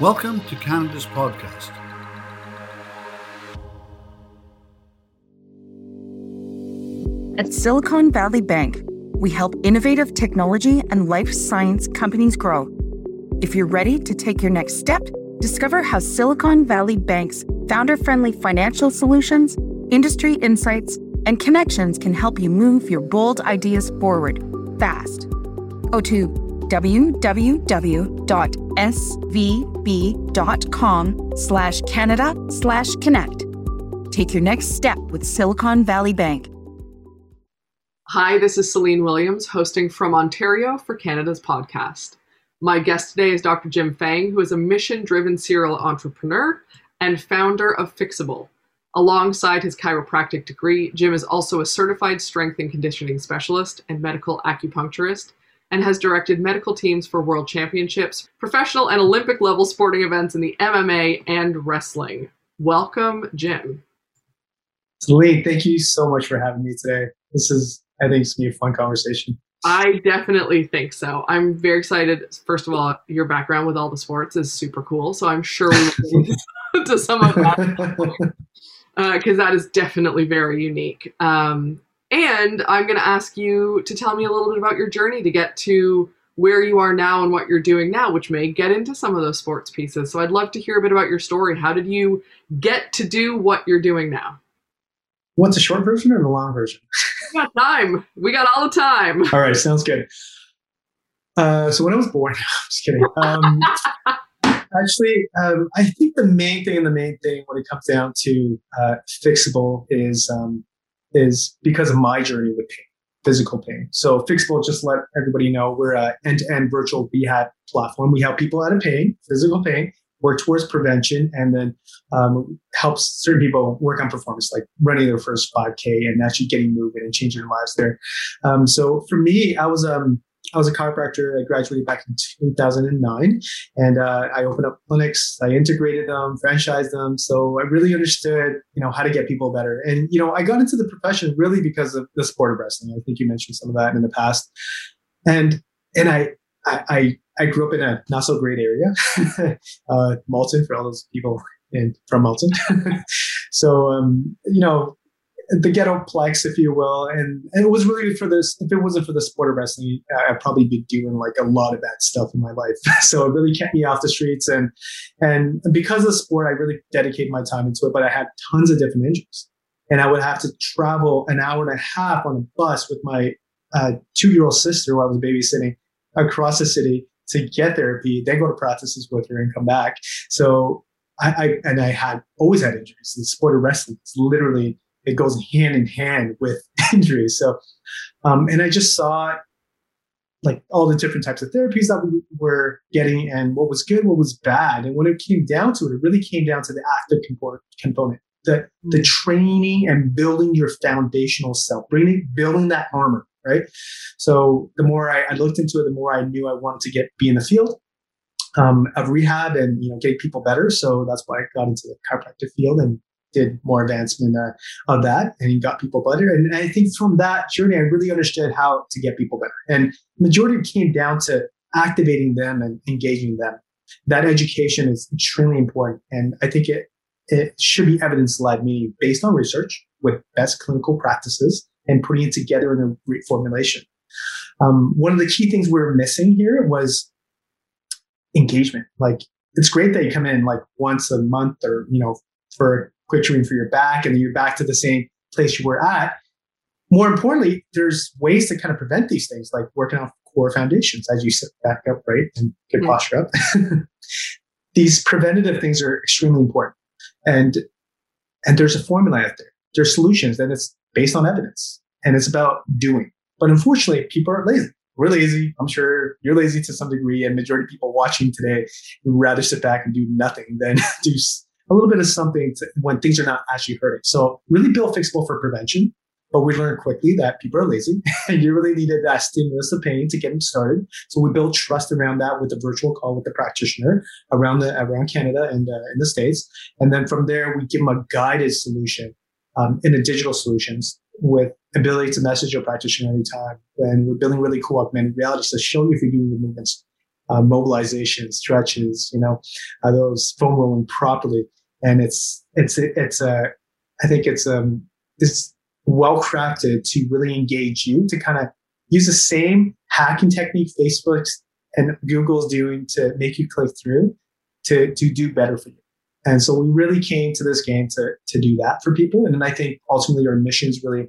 Welcome to Canada's podcast. At Silicon Valley Bank, we help innovative technology and life science companies grow. If you're ready to take your next step, discover how Silicon Valley Bank's founder friendly financial solutions, industry insights, and connections can help you move your bold ideas forward fast. Go to www.svb.com slash Canada slash connect. Take your next step with Silicon Valley Bank. Hi, this is Celine Williams, hosting from Ontario for Canada's podcast. My guest today is Dr. Jim Fang, who is a mission driven serial entrepreneur and founder of Phyxable. Alongside his chiropractic degree, Jim is also a certified strength and conditioning specialist and medical acupuncturist and has directed medical teams for world championships, professional and Olympic level sporting events in the MMA and wrestling. Welcome, Jim. Celine, thank you so much for having me today. This is, I think, it's gonna be a fun conversation. I definitely think so. I'm very excited. First of all, your background with all the sports is super cool. So I'm sure we will get into some of that because uh, that is definitely very unique. Um, and I'm going to ask you to tell me a little bit about your journey to get to where you are now and what you're doing now, which may get into some of those sports pieces. So I'd love to hear a bit about your story. How did you get to do what you're doing now? What's the short version or the long version? we got time. We got all the time. All right, sounds good. Uh, so when I was born, I'm just kidding. Um, actually, um, I think the main thing and the main thing when it comes down to uh, phyxable is um, is because of my journey with pain, physical pain. So phyxable, just let everybody know, we're an end-to-end virtual rehab platform. We help people out of pain, physical pain, work towards prevention and then um, helps certain people work on performance, like running their first 5K and actually getting moving and changing their lives there. Um, so for me, I was um, I was a chiropractor. I graduated back in 2009, and uh, I opened up clinics. I integrated them, franchised them. So I really understood, you know, how to get people better. And you know, I got into the profession really because of the sport of wrestling. I think you mentioned some of that in the past, and and I I, I grew up in a not so great area, uh, Malton for all those people in from Malton. so um, you know, the ghetto plex, if you will, and, and, it was really for this. If it wasn't for the sport of wrestling, I'd probably be doing like a lot of that stuff in my life. so it really kept me off the streets, and and because of the sport, I really dedicated my time into it. But I had tons of different injuries, and I would have to travel an hour and a half on a bus with my uh, two-year-old sister while I was babysitting across the city to get therapy, then go to practices with her and come back. So I, I and I had always had injuries. The sport of wrestling is literally it goes hand in hand with injuries. So, um, and I just saw like all the different types of therapies that we were getting and what was good, what was bad. And when it came down to it, it really came down to the active component, the, the training and building your foundational self, bringing, building that armor, right? So the more I, I looked into it, the more I knew I wanted to get, be in the field um, of rehab and, you know, getting people better. So that's why I got into the chiropractic field and did more advancement uh, of that and got people better. And I think from that journey, I really understood how to get people better. And majority came down to activating them and engaging them. That education is extremely important. And I think it, it should be evidence led, meaning based on research with best clinical practices and putting it together in a reformulation. Um, one of the key things we are missing here was engagement. Like it's great that you come in like once a month or, you know, for quick treatment for your back and then you're back to the same place you were at. More importantly, there's ways to kind of prevent these things, like working on core foundations as you sit back up, right, and get mm-hmm. posture up. these preventative things are extremely important, and and there's a formula out there. There's solutions, and it's based on evidence, and it's about doing. But unfortunately, people are lazy. We're lazy. I'm sure you're lazy to some degree, and majority of people watching today would rather sit back and do nothing than do a little bit of something to, when things are not actually hurting. So really build phyxable for prevention. But we learned quickly that people are lazy and you really needed that stimulus of pain to get them started. So we built trust around that with a virtual call with the practitioner around the around Canada and uh, in the States. And then from there, we give them a guided solution um, in the digital solutions with ability to message your practitioner anytime. And we're building really cool augmented reality to show you if you're doing the movements uh, mobilization, stretches, you know, uh, those foam rolling properly. And it's, it's, it's a, I think it's, um, it's well crafted to really engage you to kind of use the same hacking technique Facebook's and Google's doing to make you click through to, to do better for you. And so we really came to this game to, to do that for people. And I think ultimately our mission is really,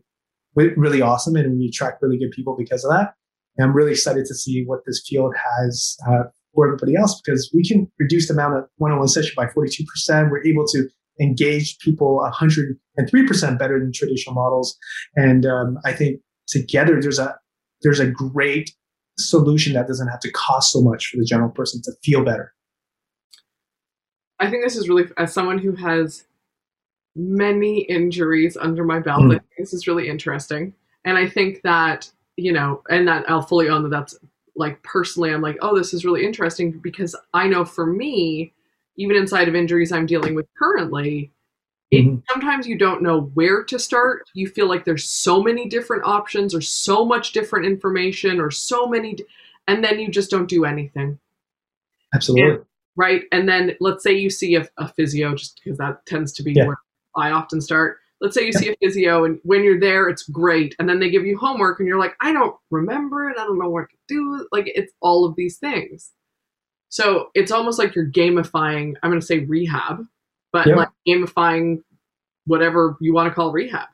really awesome and we attract really good people because of that. And I'm really excited to see what this field has uh, for everybody else because we can reduce the amount of one-on-one session by 42%. We're able to engage people 103% better than traditional models. And um, I think together there's a there's a great solution that doesn't have to cost so much for the general person to feel better. I think this is really, as someone who has many injuries under my belt, mm. this is really interesting. And I think that, you know, and that I'll fully own that that's like personally, I'm like, oh, this is really interesting because I know for me, even inside of injuries I'm dealing with currently, mm-hmm. it, sometimes you don't know where to start. You feel like there's so many different options or so much different information or so many, and then you just don't do anything. Absolutely. And, right. And then let's say you see a, a physio, just because that tends to be yeah. where I often start. Let's say you see a physio, and when you're there, it's great. And then they give you homework, and you're like, I don't remember it. I don't know what to do. Like, it's all of these things. So it's almost like you're gamifying, I'm going to say rehab, but yep. like gamifying whatever you want to call rehab.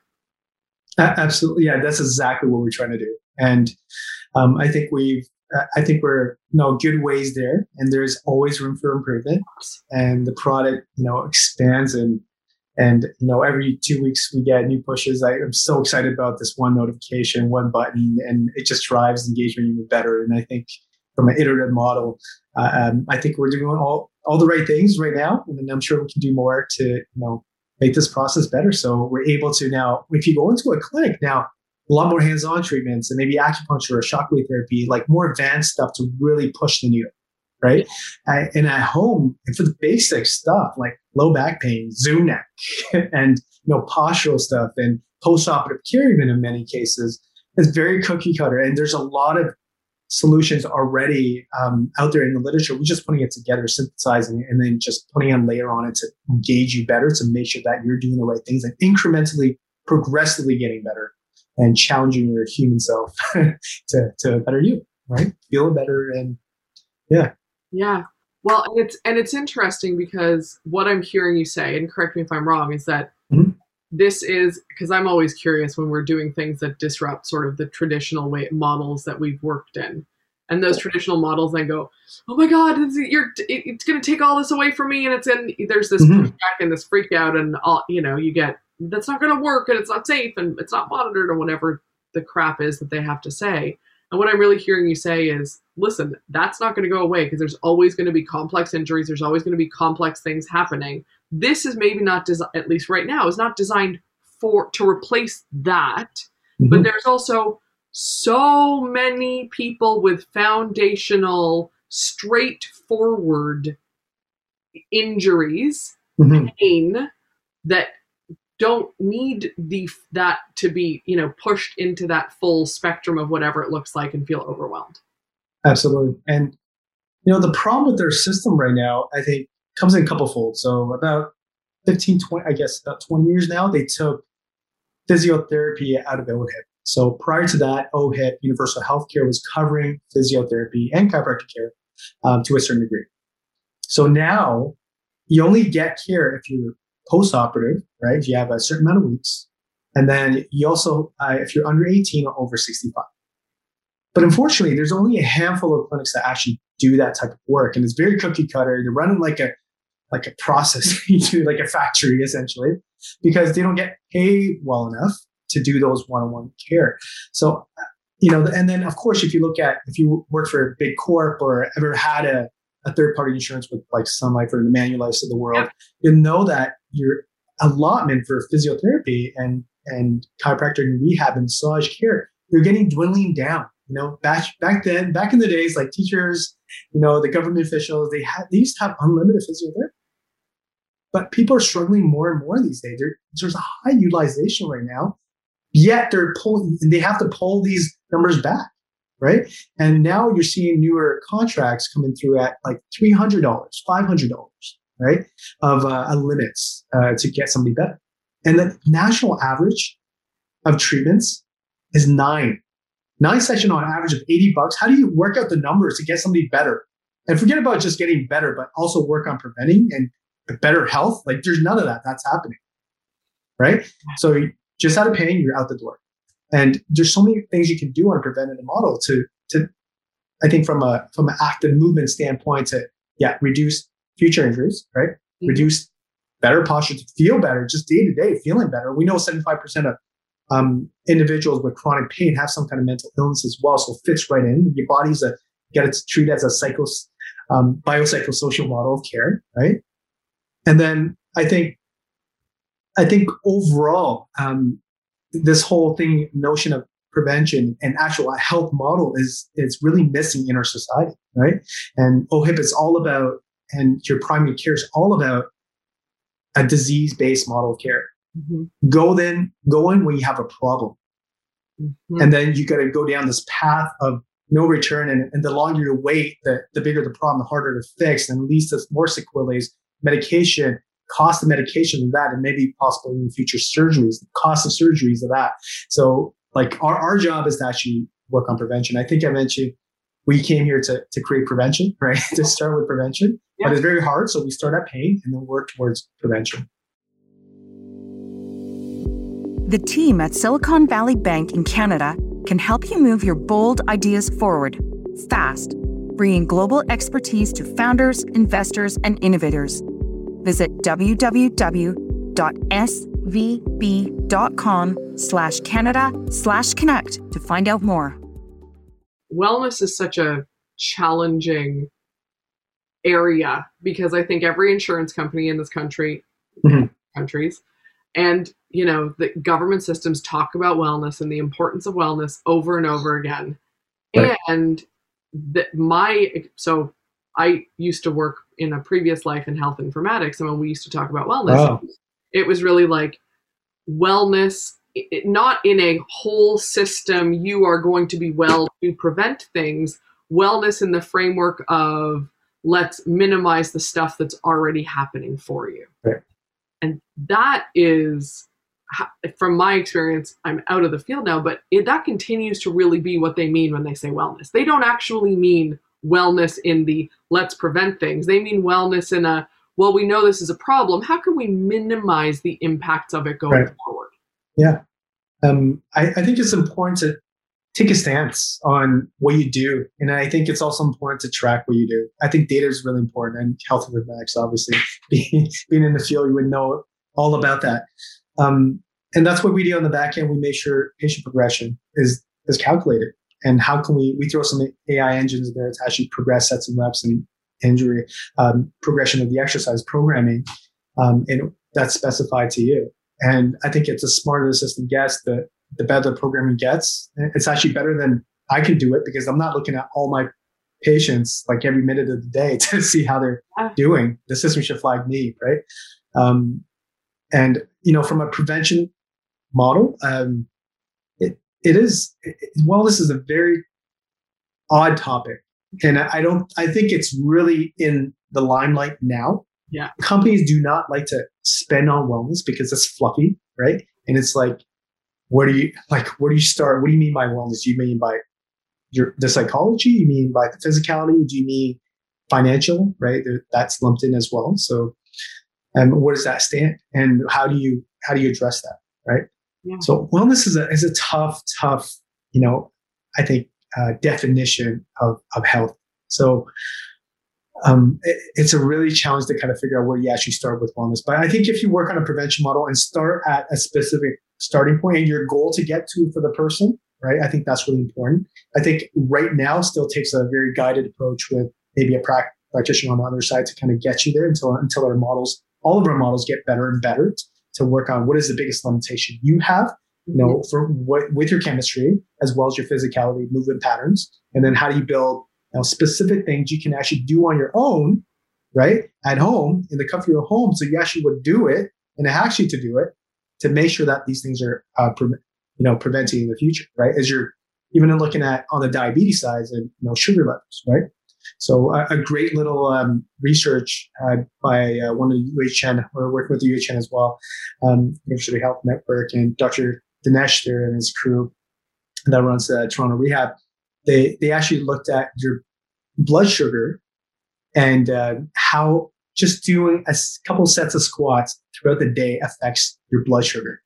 Absolutely. Yeah, that's exactly what we're trying to do. And um, I think we've, I think we're, you know, good ways there and there's always room for improvement and the product, you know, expands and, and, you know, every two weeks we get new pushes. I, am so excited about this one notification, one button, and it just drives engagement even better. And I think from an iterative model. Uh, um, I think we're doing all all the right things right now, and I'm sure we can do more to you know make this process better. So we're able to now, if you go into a clinic now, a lot more hands-on treatments and maybe acupuncture or shockwave therapy, like more advanced stuff to really push the needle, right? and at home, for the basic stuff like low back pain, Zoom neck, and you know postural stuff and post-operative care, even in many cases, is very cookie cutter. And there's a lot of solutions already um, out there in the literature. We're just putting it together, synthesizing it, and then just putting on layer on it to engage you better, to make sure that you're doing the right things and incrementally, progressively getting better and challenging your human self to, to better you, right? Feel better and yeah. Yeah. Well, and it's and it's interesting because what I'm hearing you say, and correct me if I'm wrong, is that mm-hmm this is because I'm always curious when we're doing things that disrupt sort of the traditional way models that we've worked in. And those traditional models then go, oh my God, it's, you're, it's going to take all this away from me. And it's in, there's this mm-hmm. pushback and this freak out and all, you know, you get, that's not going to work and it's not safe and it's not monitored or whatever the crap is that they have to say. And what I'm really hearing you say is, listen, that's not going to go away because there's always going to be complex injuries. There's always going to be complex things happening this is maybe not designed at least right now is not designed for to replace that mm-hmm. but there's also so many people with foundational straightforward injuries mm-hmm. pain that don't need the that to be you know pushed into that full spectrum of whatever it looks like and feel overwhelmed absolutely and you know the problem with their system right now i think comes in a couple fold. So about 15, 20, I guess about 20 years now, they took physiotherapy out of OHIP. So prior to that, OHIP, Universal Healthcare, was covering physiotherapy and chiropractic care um, to a certain degree. So now you only get care if you're post-operative, right? You have a certain amount of weeks. And then you also, uh, if you're under 18 or over 65. But unfortunately, there's only a handful of clinics that actually do that type of work. And it's very cookie cutter. They're running like a like a process, like a factory essentially, because they don't get paid well enough to do those one-on-one care. So, you know, and then of course, if you look at if you work for a big corp or ever had a, a third-party insurance with like Sun Life or the Manulife of the world, you know that your allotment for physiotherapy and and chiropractic and rehab and massage care, they're getting dwindling down. You know, back back then, back in the days, like teachers, you know, the government officials, they had they used to have unlimited physiotherapy. But people are struggling more and more these days. There, there's a high utilization right now, yet they're pulling. They have to pull these numbers back, right? And now you're seeing newer contracts coming through at like $300, $500, right? Of uh, a limits uh, to get somebody better. And the national average of treatments is nine. Nine session on average of 80 bucks. How do you work out the numbers to get somebody better? And forget about just getting better, but also work on preventing and better health. Like there's none of that. That's happening. Right. So just out of pain, you're out the door. And there's so many things you can do on a preventative model to, to, I think from a, from an active movement standpoint to, yeah, reduce future injuries, right? Mm-hmm. Reduce better posture to feel better, just day to day, feeling better. We know 75% of um, individuals with chronic pain have some kind of mental illness as well. So it fits right in. Your body's a, you got to treat as a psycho, um, biopsychosocial model of care, right? And then I think, I think overall, um, this whole thing, notion of prevention and actual health model is is really missing in our society, right? And OHIP is all about, and your primary care is all about a disease-based model of care. Mm-hmm. Go then, go in when you have a problem. Mm-hmm. And then you got to go down this path of no return. And, and the longer you wait, the, the bigger the problem, the harder to fix, and leads to more sequelae, medication, cost of medication of that, and maybe possibly in future surgeries, the cost of surgeries of that. So like our, our job is to actually work on prevention. I think I mentioned we came here to, to create prevention, right? to start with prevention, yeah. but it's very hard. So we start at pain and then work towards prevention. The team at Silicon Valley Bank in Canada can help you move your bold ideas forward fast, bringing global expertise to founders, investors, and innovators. Visit www.svb.com slash Canada slash connect to find out more. Wellness is such a challenging area because I think every insurance company in this country, mm-hmm. countries, and you know the government systems talk about wellness and the importance of wellness over and over again right. and that my so i used to work in a previous life in health informatics and when we used to talk about wellness wow. it was really like wellness it, not in a whole system you are going to be well to prevent things wellness in the framework of let's minimize the stuff that's already happening for you right. and that is from my experience, I'm out of the field now, but it, that continues to really be what they mean when they say wellness. They don't actually mean wellness in the let's prevent things. They mean wellness in a, well, we know this is a problem. How can we minimize the impacts of it going right. forward? Yeah. Um, I, I think it's important to take a stance on what you do. And I think it's also important to track what you do. I think data is really important and health informatics, obviously, being, being in the field, you would know all about that. Um, and that's what we do on the back end. We make sure patient progression is is calculated. And how can we we throw some AI engines in there to actually progress sets and reps and injury um, progression of the exercise programming, um, and that's specified to you. And I think it's the smarter the system gets, the the better the programming gets. It's actually better than I can do it because I'm not looking at all my patients like every minute of the day to see how they're doing. The system should flag me, right? Um, and you know, from a prevention model, um, it is it, wellness is a very odd topic, and I don't. I think it's really in the limelight now. Yeah, companies do not like to spend on wellness because it's fluffy, right? And it's like, where do you like? Where do you start? What do you mean by wellness? Do you mean by your the psychology? You mean by the physicality? Do you mean financial? Right, that's lumped in as well. So and where does that stand and how do you how do you address that right so wellness is a is a tough tough you know i think uh, definition of of health. So um, it, it's a really challenge to kind of figure out where you actually start with wellness. But i think if you work on a prevention model and start at a specific starting point and your goal to get to for the person right i think that's really important. I think right now still takes a very guided approach with maybe a practitioner on the other side to kind of get you there until until our models all of our models get better and better to work on what is the biggest limitation you have, you know, mm-hmm. for what, with your chemistry as well as your physicality, movement patterns, and then how do you build you know, specific things you can actually do on your own, right, at home in the comfort of your home, so you actually would do it and actually to do it to make sure that these things are, uh, pre- you know, preventing in the future, right? As you're even looking at on the diabetes side and you know sugar levels, right? So a, a great little um, research uh, by uh, one of the UHN, or working with the UHN as well, um, University Health Network, and Dr. Dinesh there and his crew that runs the Toronto Rehab. They they actually looked at your blood sugar and uh, how just doing a couple sets of squats throughout the day affects your blood sugar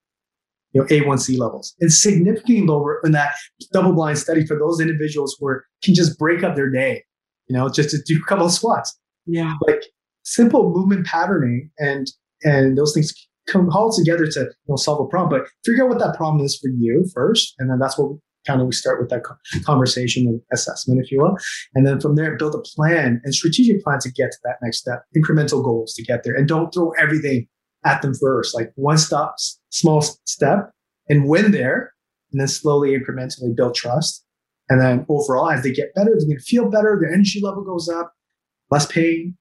you know, A1C levels. It's significantly lower in that double blind study for those individuals who can just break up their day, you know, just to do a couple of squats. Yeah. Like simple movement patterning and and those things come all together to you know, solve a problem. But figure out what that problem is for you first, and then that's what kind of we start with that conversation and assessment, if you will, and then from there build a plan and strategic plan to get to that next step, incremental goals to get there, and don't throw everything at them first. Like one stop, small step, and win there, and then slowly, incrementally build trust. And then overall, as they get better, they're going to feel better. Their energy level goes up, less pain.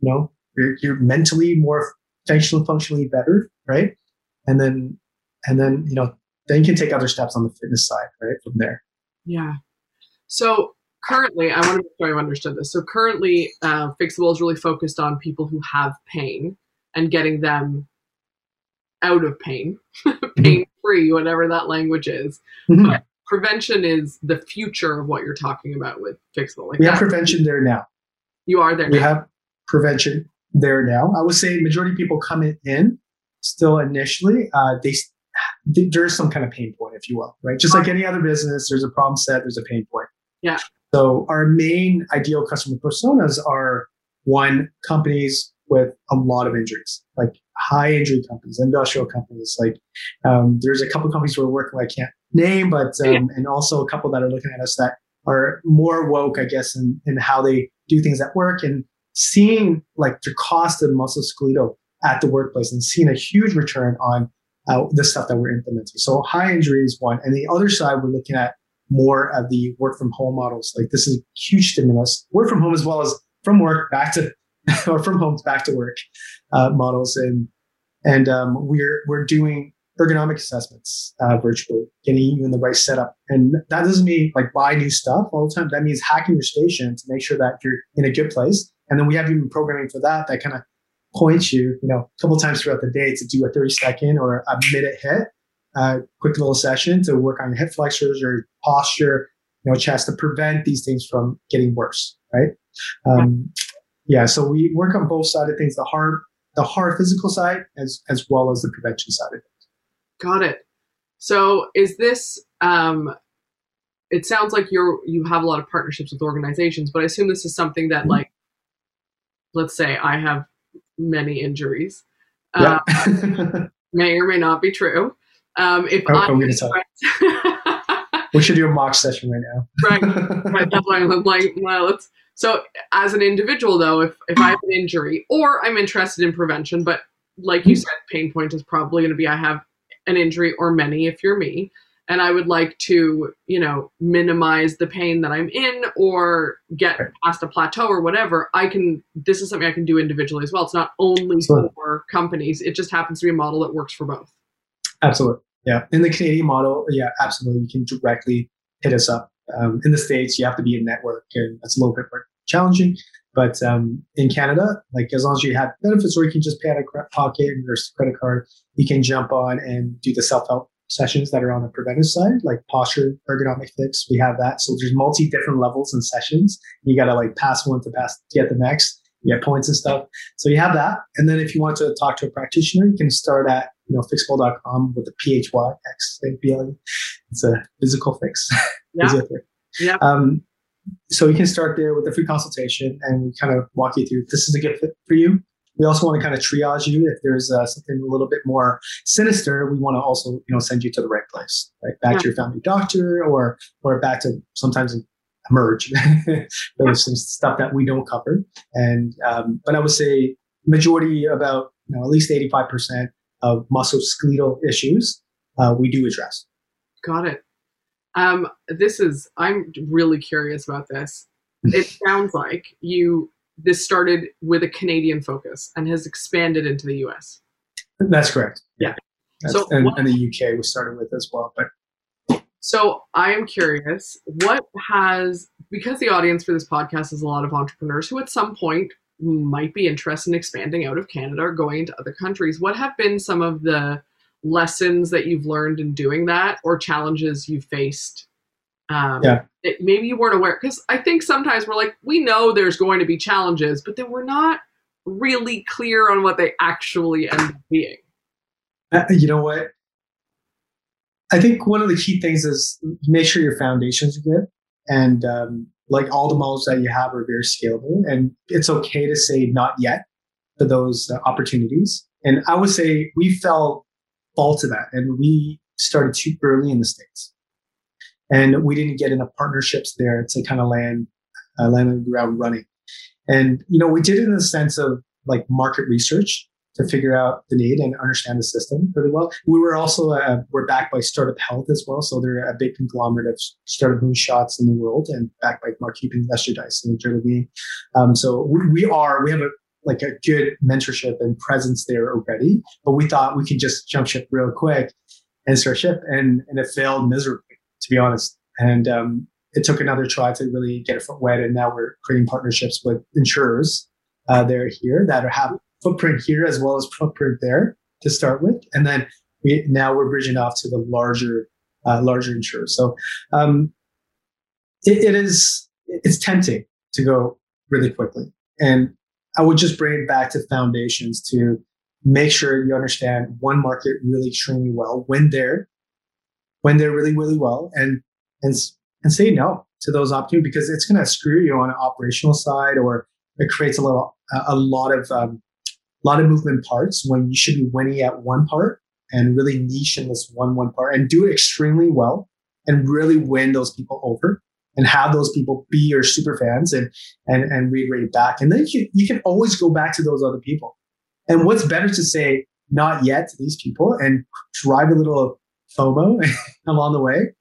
You know, you're, you're mentally more functionally, functionally better, right? And then, and then you know, then you can take other steps on the fitness side, right? From there. Yeah. So currently, I want to make sure I've understood this. So currently, uh, Phyxable is really focused on people who have pain and getting them out of pain, mm-hmm. pain free, whatever that language is. Mm-hmm. Prevention is the future of what you're talking about with Phyxable. Like we have prevention there now. You are there. We now. have prevention there now. I would say majority of people coming in still initially, uh, they there's some kind of pain point, if you will, right? Just like any other business, there's a problem set, there's a pain point. Yeah. So our main ideal customer personas are one companies with a lot of injuries, like high injury companies, industrial companies. Like um, there's a couple companies we're working with I can't name, but um, yeah. and also a couple that are looking at us that are more woke, I guess, in, in how they do things at work and seeing like the cost of musculoskeletal at the workplace and seeing a huge return on uh, the stuff that we're implementing. So high injury is one, and the other side we're looking at more of the work from home models. Like this is huge stimulus, work from home as well as from work back to or from home back to work uh, models, and and um, we're we're doing ergonomic assessments uh, virtually, getting you in the right setup. And that doesn't mean like buy new stuff all the time. That means hacking your station to make sure that you're in a good place. And then we have even programming for that that kind of points you, you know, a couple times throughout the day to do a 30 second or a minute hit, uh, quick little session to work on your hip flexors or posture, you know, chest to prevent these things from getting worse, right? Um, yeah, so we work on both sides of things, the hard, the hard physical side as as well as the prevention side of things. Got it. So is this um it sounds like you're you have a lot of partnerships with organizations, but I assume this is something that like let's say I have many injuries. Yeah. Um, may or may not be true. Um, if oh, I'm, we should do a mock session right now. right, right. That's why I'm like, well, let's. So, as an individual, though, if if I have an injury or I'm interested in prevention, but like you said, pain point is probably going to be I have an injury or many if you're me and I would like to, you know, minimize the pain that I'm in or get past a plateau or whatever, I can, this is something I can do individually as well. It's not only Absolutely. for companies, it just happens to be a model that works for both. Absolutely. Yeah. In the Canadian model, yeah, absolutely. You can directly hit us up. Um, in the States, you have to be a network and that's a little bit more challenging. But um, in Canada, like as long as you have benefits or you can just pay out of pocket or credit card, you can jump on and do the self help sessions that are on the preventive side, like posture ergonomic fix. We have that. So there's multi different levels and sessions. You got to like pass one to pass to get the next. You get points and stuff. So you have that. And then if you want to talk to a practitioner, you can start at you know phyxable.com with the P-H-Y-X It's a physical fix. Yeah. yeah. Um, so we can start there with a free consultation and we kind of walk you through this is a good fit for you we also want to kind of triage you if there's uh, something a little bit more sinister. We want to also, you know, send you to the right place, right back yeah. to your family doctor, or or back to sometimes emerge. There's some stuff that we don't cover, and um, but I would say majority about you know at least eighty five percent of musculoskeletal issues uh, we do address. Got it. Um, this is I'm really curious about this. It sounds like you this started with a Canadian focus and has expanded into the US. That's correct. Yeah. That's, so and, and, the UK we started with as well. But So I am curious, what has because the audience for this podcast is a lot of entrepreneurs who at some point might be interested in expanding out of Canada or going into other countries. What have been some of the lessons that you've learned in doing that or challenges you faced um, Yeah. that maybe you weren't aware because i think sometimes we're like we know there's going to be challenges but then we're not really clear on what they actually end up being Uh, you know what? I think one of the key things is make sure your foundations are good, and um, like all the models that you have are very scalable. And it's okay to say not yet for those uh, opportunities. And I would say we fell fall to that, and we started too early in the states, and we didn't get enough partnerships there to kind of land uh, land the ground running. And you know, we did it in the sense of like market research to figure out the need and understand the system pretty well. We were also uh, we're backed by Startup Health as well, so they're a big conglomerate of startup moonshots in the world and backed by Mark Cuban, Esther Dyson, and Joe. Um, so we, we are we have a like a good mentorship and presence there already, but we thought we could just jump ship real quick and start ship, and and it failed miserably, to be honest. And um, it took another try to really get a foot wet, and now we're creating partnerships with insurers. Uh, they're here that are, have footprint here as well as footprint there to start with, and then we now we're bridging off to the larger uh, larger insurers. So um, it, it is it's tempting to go really quickly, and I would just bring it back to foundations to make sure you understand one market really extremely well when they're when they're really really well, and and and say no to those opportunities because it's going to screw you on an operational side or it creates a little a, lot of um, lot of movement parts when you should be winning at one part and really niche in this one one part and do it extremely well and really win those people over and have those people be your super fans and and and reiterate back. And then you, you can always go back to those other people. And what's better to say not yet to these people and drive a little FOMO along the way?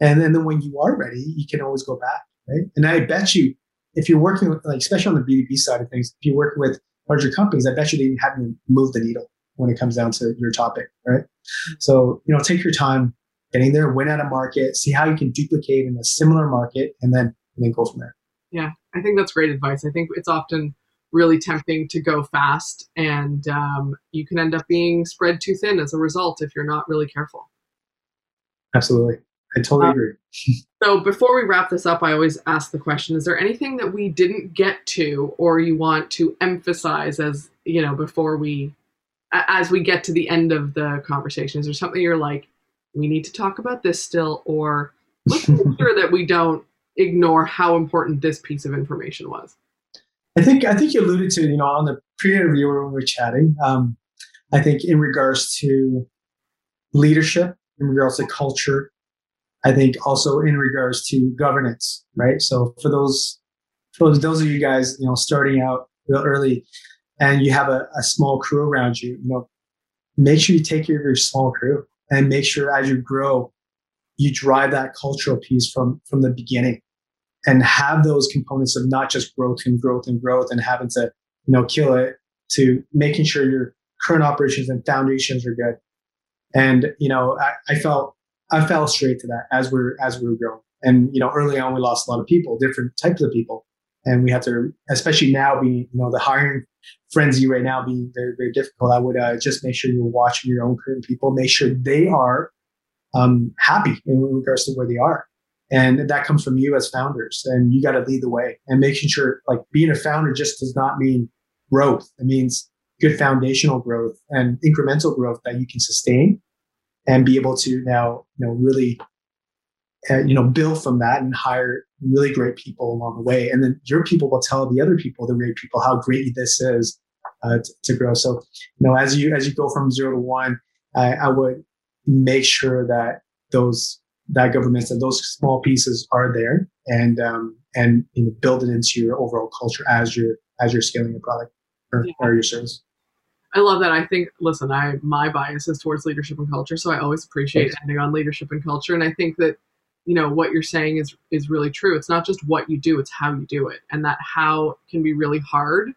And then, then when you are ready you can always go back right? And I bet you if you're working with like especially on the B2B side of things if you're working with larger companies, I bet you they haven't moved the needle when it comes down to your topic, right? Mm-hmm. So, you know, take your time getting there, win at a market, see how you can duplicate in a similar market, and then and then go from there. yeah i think that's great advice i think it's often really tempting to go fast and um, you can end up being spread too thin as a result if you're not really careful Absolutely. I totally Uh, agree. So before we wrap this up, I always ask the question: Is there anything that we didn't get to, or you want to emphasize as you know before we, as we get to the end of the conversation? Is there something you're like, we need to talk about this still, or let's make sure that we don't ignore how important this piece of information was? I think I think you alluded to, you know, on the pre-interview when we were chatting. Um, I think in regards to leadership, in regards to culture, I think also in regards to governance, right? So for those for those of you guys, you know, starting out real early and you have a, a small crew around you, you know, make sure you take care of your small crew and make sure as you grow, you drive that cultural piece from from the beginning and have those components of not just growth and growth and growth and having to, you know, kill it to making sure your current operations and foundations are good. And, you know, I, I felt I fell straight to that as we're as we were growing. And you know, early on we lost a lot of people, different types of people. And we had to, especially now being, you know, the hiring frenzy right now being very, very difficult. I would uh, just make sure you're watching your own current people, make sure they are um, happy in regards to where they are. And that comes from you as founders, and you got to lead the way. And making sure, like, being a founder just does not mean growth. It means good foundational growth and incremental growth that you can sustain and be able to now, you know, really, uh, you know, build from that and hire really great people along the way. And then your people will tell the other people, the great people, how great this is uh, to, to grow. So, you know, as you as you go from zero to one, I, I would make sure that those that governments and those small pieces are there and um, and you know, build it into your overall culture as you're as you're scaling your product or, Yeah. or your service. I love that. I think, listen, I my bias is towards leadership and culture, so I always appreciate Thanks. ending on leadership and culture. And I think that you know what you're saying is is really true. It's not just what you do; it's how you do it, and that how can be really hard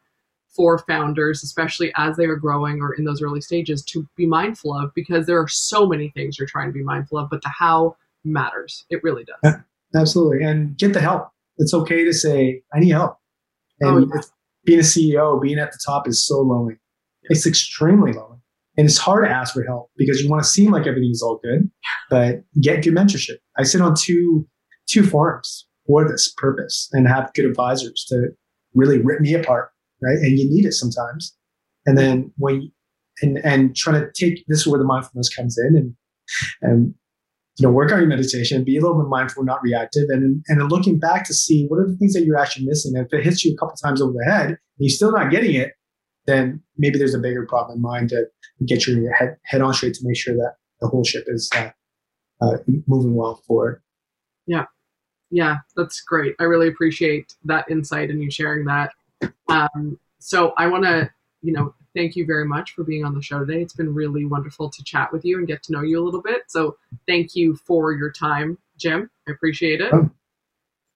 for founders, especially as they are growing or in those early stages, to be mindful of because there are so many things you're trying to be mindful of. But the how matters. It really does. Yeah, absolutely. And get the help. It's okay to say, I need help. Oh, And yeah. being a CEO, being at the top is so lonely. It's extremely lonely. And it's hard to ask for help because you want to seem like everything's all good, but get good mentorship. I sit on two two forums for this purpose and have good advisors to really rip me apart, right? And you need it sometimes. And then when and and trying to take this is where the mindfulness comes in and and you know work on your meditation, be a little bit mindful, not reactive, and and then looking back to see what are the things that you're actually missing. And if it hits you a couple times over the head and you're still not getting it, then maybe there's a bigger problem in mind to get your head head on straight to make sure that the whole ship is uh, uh, moving well forward. Yeah, Yeah, that's great. I really appreciate that insight and you sharing that. Um, so I want to, you know, thank you very much for being on the show today. It's been really wonderful to chat with you and get to know you a little bit. So thank you for your time, Jim. I appreciate it. Oh.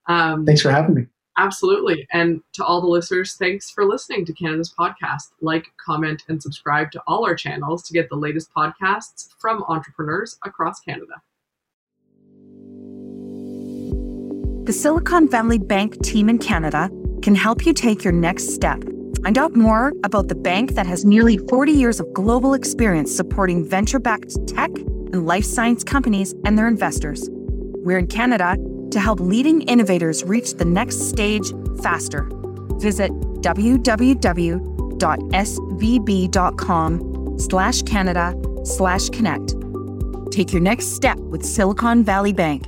Um, Thanks for having me. Absolutely. And to all the listeners, thanks for listening to Canada's podcast. Like, comment, and subscribe to all our channels to get the latest podcasts from entrepreneurs across Canada. The Silicon Valley Bank team in Canada can help you take your next step. Find out more about the bank that has nearly 40 years of global experience supporting venture backed tech and life science companies and their investors. We're in Canada to help leading innovators reach the next stage faster. Visit www.svb.com slash Canada slash connect. Take your next step with Silicon Valley Bank.